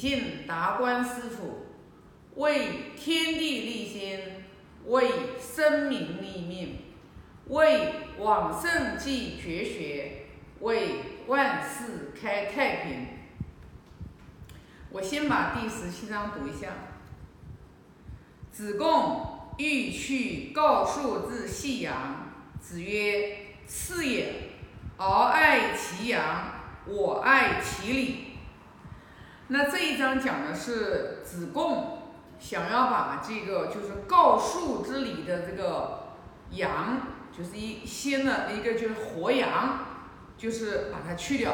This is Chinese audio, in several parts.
尽达观师傅，为天地立心，为生民立命，为往圣继绝学，为万世开太平。我先把第十七章读一下。子贡欲去告述之细阳，子曰：“是也，敖爱其阳，我爱其礼。”那这一章讲的是子贡想要把这个就是告树之礼的这个羊，就是一先的一个就是活羊，就是把它去掉。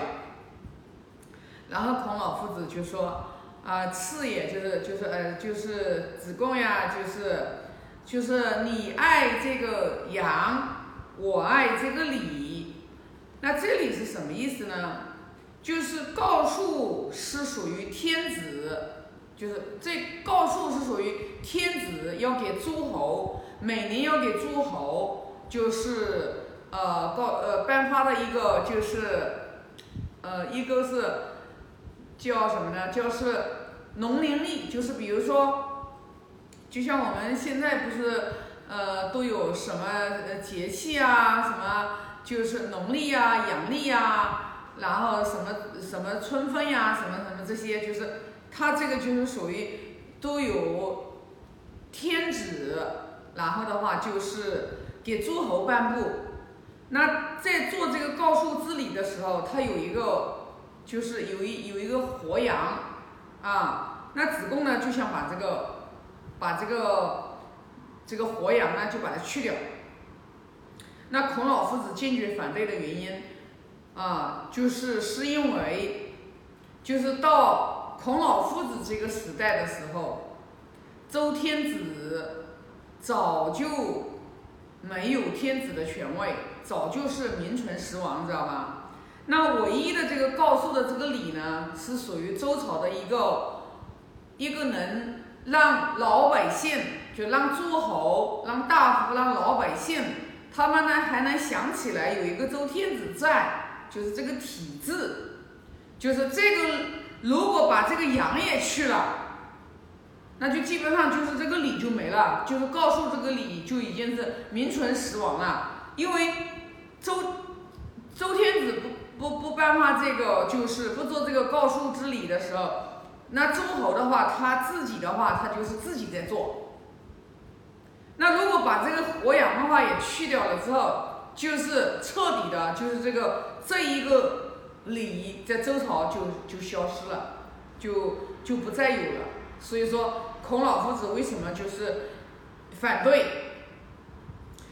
然后孔老夫子就说啊，次也就是就是呃就是子贡呀，就是就是你爱这个羊，我爱这个礼。那这里是什么意思呢？就是告诉是属于天子，就是这告诉是属于天子要给诸侯，每年要给诸侯，就是呃告呃颁发的一个就是呃一个是叫什么呢？叫是农林历，就是比如说，就像我们现在不是呃都有什么呃节气啊，什么就是农历啊、阳历啊。然后什么什么春分呀，什么什么这些，就是它这个就是属于都有天子，然后的话就是给诸侯颁布。那在做这个告述之礼的时候，它有一个就是有一有一个活羊啊，那子贡呢就想把这个把这个这个活羊呢就把它去掉。那孔老夫子坚决反对的原因。啊，就是是因为，就是到孔老夫子这个时代的时候，周天子早就没有天子的权位，早就是名存实亡，知道吧？那唯一的这个告诉的这个礼呢，是属于周朝的一个一个能让老百姓，就让诸侯、让大夫、让老百姓，他们呢还能想起来有一个周天子在。就是这个体制，就是这个，如果把这个阳也去了，那就基本上就是这个礼就没了，就是告诉这个礼就已经是名存实亡了。因为周周天子不不不颁发这个，就是不做这个告诉之礼的时候，那诸侯的话，他自己的话，他就是自己在做。那如果把这个活羊的话也去掉了之后，就是彻底的，就是这个这一个礼仪在周朝就就消失了，就就不再有了。所以说，孔老夫子为什么就是反对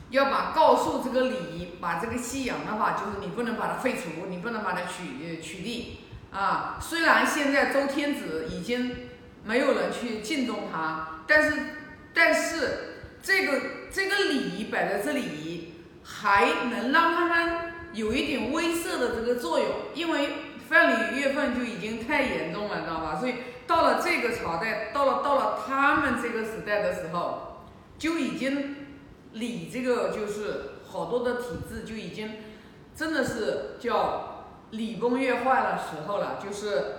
要把告诉这个礼仪，把这个西洋的话，就是你不能把它废除，你不能把它取取缔啊。虽然现在周天子已经没有人去敬重他，但是但是这个这个礼仪摆在这里。还能让他们有一点威慑的这个作用，因为范蠡月份就已经太严重了，知道吧？所以到了这个朝代，到了到了他们这个时代的时候，就已经礼这个就是好多的体制就已经真的是叫礼崩乐坏了时候了，就是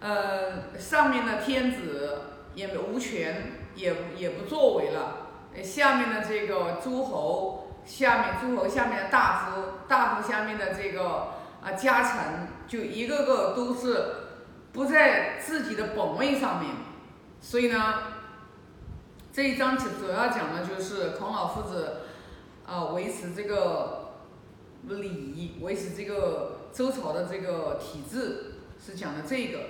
呃上面的天子也无权，也也不作为了。下面的这个诸侯，下面诸侯下面的大夫，大夫下面的这个啊家臣，就一个个都是不在自己的本位上面，所以呢，这一章主主要讲的就是孔老夫子啊维持这个礼仪，维持这个周朝的这个体制，是讲的这个。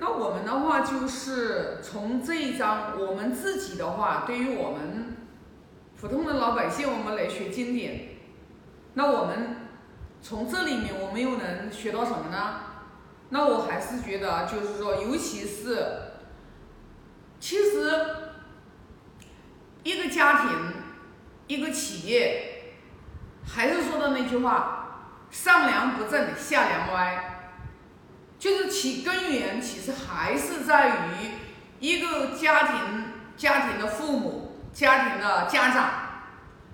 那我们的话就是从这一章，我们自己的话，对于我们普通的老百姓，我们来学经典。那我们从这里面，我们又能学到什么呢？那我还是觉得，就是说，尤其是，其实一个家庭，一个企业，还是说的那句话，上梁不正下梁歪。就是其根源其实还是在于一个家庭家庭的父母家庭的家长，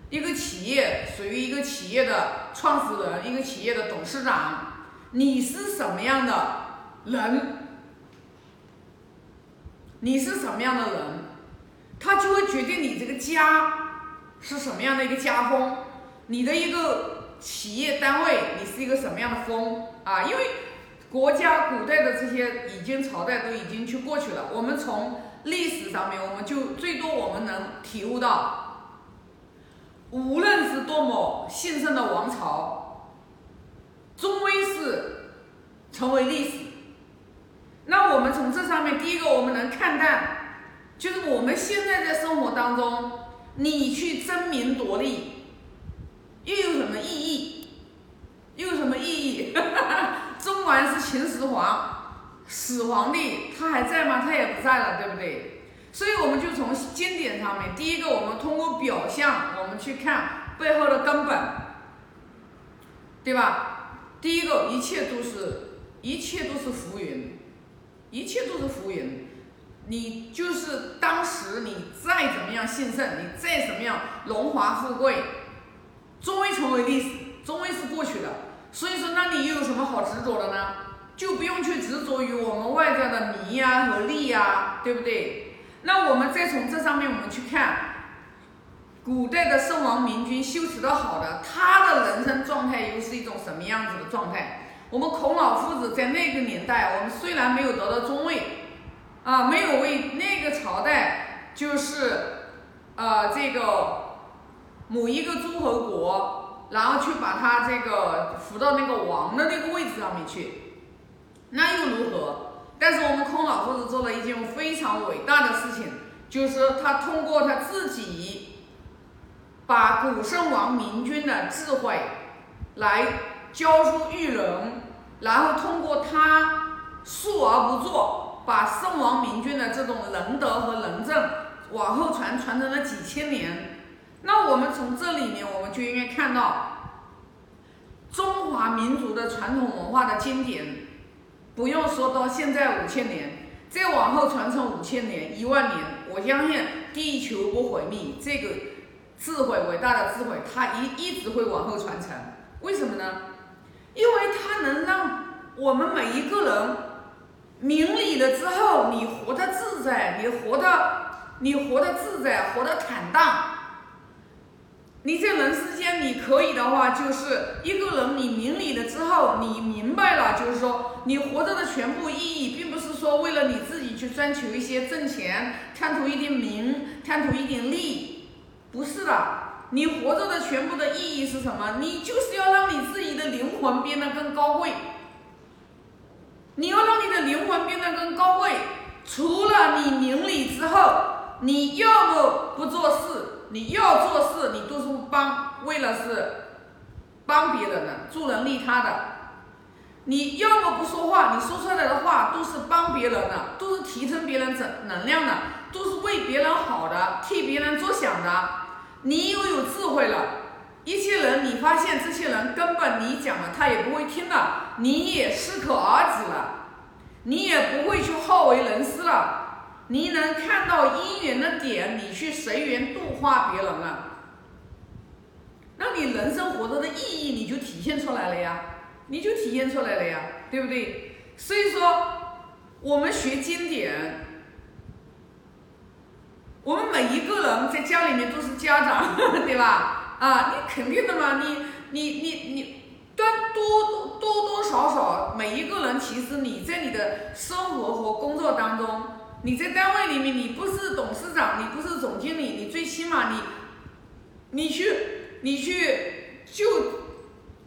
一个企业属于一个企业的创始人，一个企业的董事长，你是什么样的人，你是什么样的人，他就会决定你这个家是什么样的一个家风，你的一个企业单位你是一个什么样的风啊？因为国家古代的这些已经朝代都已经去过去了，我们从历史上面，我们就最多我们能体悟到，无论是多么兴盛的王朝，终归是成为历史。那我们从这上面，第一个我们能看淡，就是我们现在在生活当中，你去争名夺利，又有什么意义？又有什么意义？哈哈哈不管是秦始皇，始皇帝他还在吗？他也不在了，对不对？所以我们就从经典上面，第一个我们通过表象，我们去看背后的根本，对吧？第一个，一切都是，一切都是浮云。一切都是浮云，你就是当时你再怎么样兴盛，你再怎么样荣华富贵，终会成为历史，终于是过去的。所以说，那你又有什么好执着的呢？就不用去执着于我们外在的名呀和利呀，对不对？那我们再从这上面我们去看，古代的圣王明君修持的好的，他的人生状态又是一种什么样子的状态？我们孔老夫子在那个年代，我们虽然没有得到中位，啊，没有为那个朝代，就是，呃，这个某一个诸侯国，然后去把他这个扶到那个王的那个位置上面去，那又如何？但是我们孔老夫子做了一件非常伟大的事情，就是他通过他自己，把古圣王明君的智慧来。教书育人，然后通过他述而不作，把圣王明君的这种仁德和仁政往后传，传承了几千年。那我们从这里面，我们就应该看到中华民族的传统文化的经典，不用说到现在五千年，再往后传承五千年、一万年，我相信地球不毁灭，这个智慧伟大的智慧，它一一直会往后传承。为什么呢？因为它能让我们每一个人明理了之后，你活得自在，你活得你活得自在，活得坦荡。你在人世间，你可以的话，就是一个人，你明理了之后，你明白了，就是说，你活着的全部意义，并不是说为了你自己去追求一些挣钱，贪图一点名，贪图一点利，不是的。你活着的全部的意义是什么？你就是要让你自己的灵魂变得更高贵。你要让你的灵魂变得更高贵，除了你明理之后，你要么不做事，你要做事，你都是帮，为了是帮别人的，助人利他的。你要么不说话，你说出来的话都是帮别人的，都是提升别人正能量的，都是为别人好的，替别人着想的。你又有智慧了，一些人你发现这些人根本你讲了他也不会听了，你也适可而止了，你也不会去好为人师了，你能看到因缘的点，你去随缘度化别人了，那你人生活着的意义你就体现出来了呀，你就体现出来了呀，对不对？所以说我们学经典。我们每一个人在家里面都是家长，对吧？啊，你肯定的嘛，你你你你，但多多多多少少，每一个人其实你在你的生活和工作当中，你在单位里面，你不是董事长，你不是总经理，你最起码你，你去你去就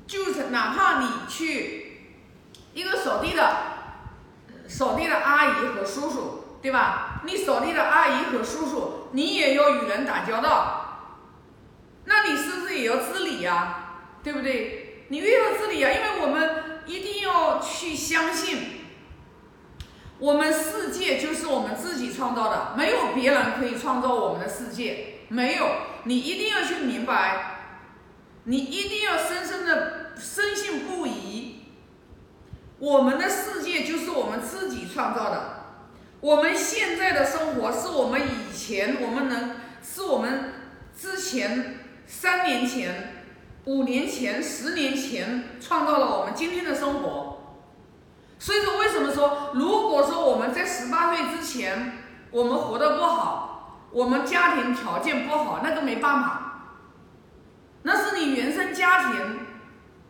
就是哪怕你去一个扫地的扫地的阿姨和叔叔。对吧？你扫地的阿姨和叔叔，你也要与人打交道，那你是不是也要自理呀？对不对？你越要自理呀，因为我们一定要去相信，我们世界就是我们自己创造的，没有别人可以创造我们的世界，没有。你一定要去明白，你一定要深深的深信不疑，我们的世界就是我们自己创造的。我们现在的生活是我们以前我们能，是我们之前三年前、五年前、十年前创造了我们今天的生活。所以说，为什么说，如果说我们在十八岁之前，我们活得不好，我们家庭条件不好，那个没办法，那是你原生家庭，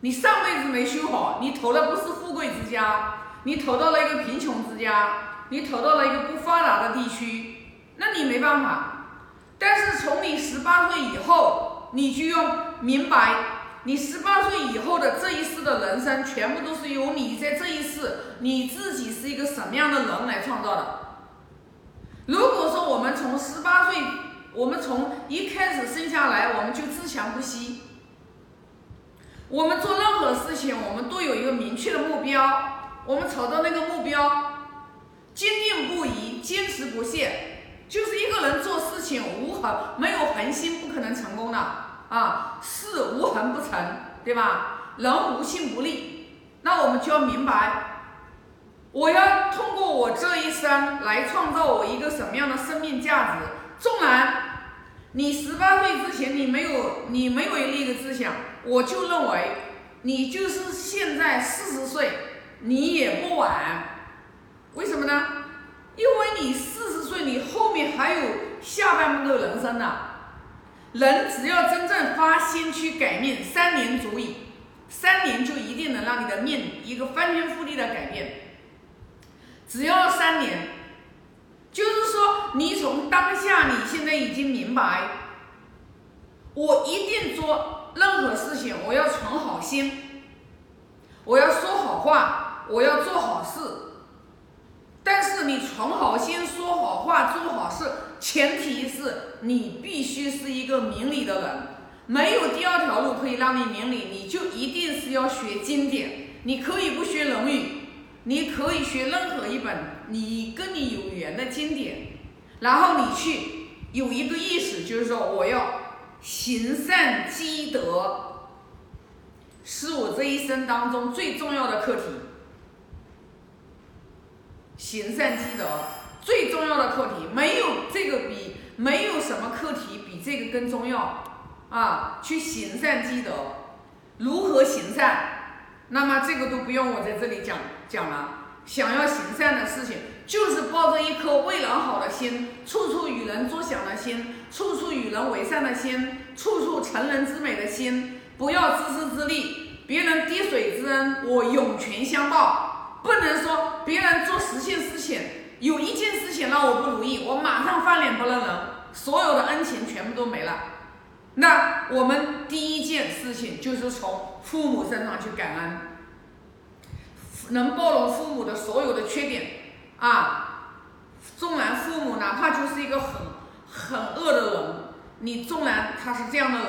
你上辈子没修好，你投的不是富贵之家，你投到了一个贫穷之家，你投到了一个不发达的地区，那你没办法。但是从你十八岁以后，你就要明白。你十八岁以后的这一世的人生，全部都是由你在这一世你自己是一个什么样的人来创造的。如果说我们从十八岁，我们从一开始生下来，我们就自强不息，我们做任何事情，我们都有一个明确的目标，我们朝着那个目标坚定不移、坚持不懈，就是一个人做事情无恒，没有恒心，不可能成功的。啊，事无恒不成，对吧？人无信不立，那我们就要明白，我要通过我这一生来创造我一个什么样的生命价值。纵然你十八岁之前你没有你没有那个志向，我就认为你就是现在四十岁，你也不晚。为什么呢？因为你四十岁，你后面还有下半部的人生呢。人只要真正发心去改命，三年足矣。三年就一定能让你的命一个翻天覆地的改变。只要三年，就是说你从当下你现在已经明白，我一定做任何事情，我要存好心，我要说好话，我要做好事。但是你存好心、说好话、做好事，前提是你必须是一个明理的人。没有第二条路可以让你明理，你就一定是要学经典。你可以不学《论语》，你可以学任何一本你跟你有缘的经典，然后你去有一个意识，就是说我要行善积德，是我这一生当中最重要的课题。行善积德最重要的课题，没有这个比没有什么课题比这个更重要啊！去行善积德，如何行善？那么这个都不用我在这里讲讲了。想要行善的事情，就是抱着一颗为人好的心，处处与人作想的心，处处与人为善的心，处处成人之美的心，不要自私自利，别人滴水之恩，我涌泉相报。不能说别人做十件事情，有一件事情让我不如意，我马上翻脸不认人，所有的恩情全部都没了。那我们第一件事情就是从父母身上去感恩，能包容父母的所有的缺点啊。纵然父母哪怕就是一个很很恶的人，你纵然他是这样的人，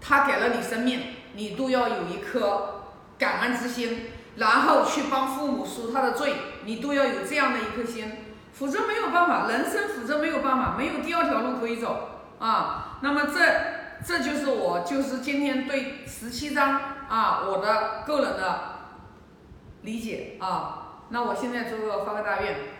他给了你生命，你都要有一颗感恩之心。然后去帮父母赎他的罪，你都要有这样的一颗心，否则没有办法，人生否则没有办法，没有第二条路可以走啊。那么这这就是我就是今天对十七章啊我的个人的理解啊。那我现在做个发个大愿。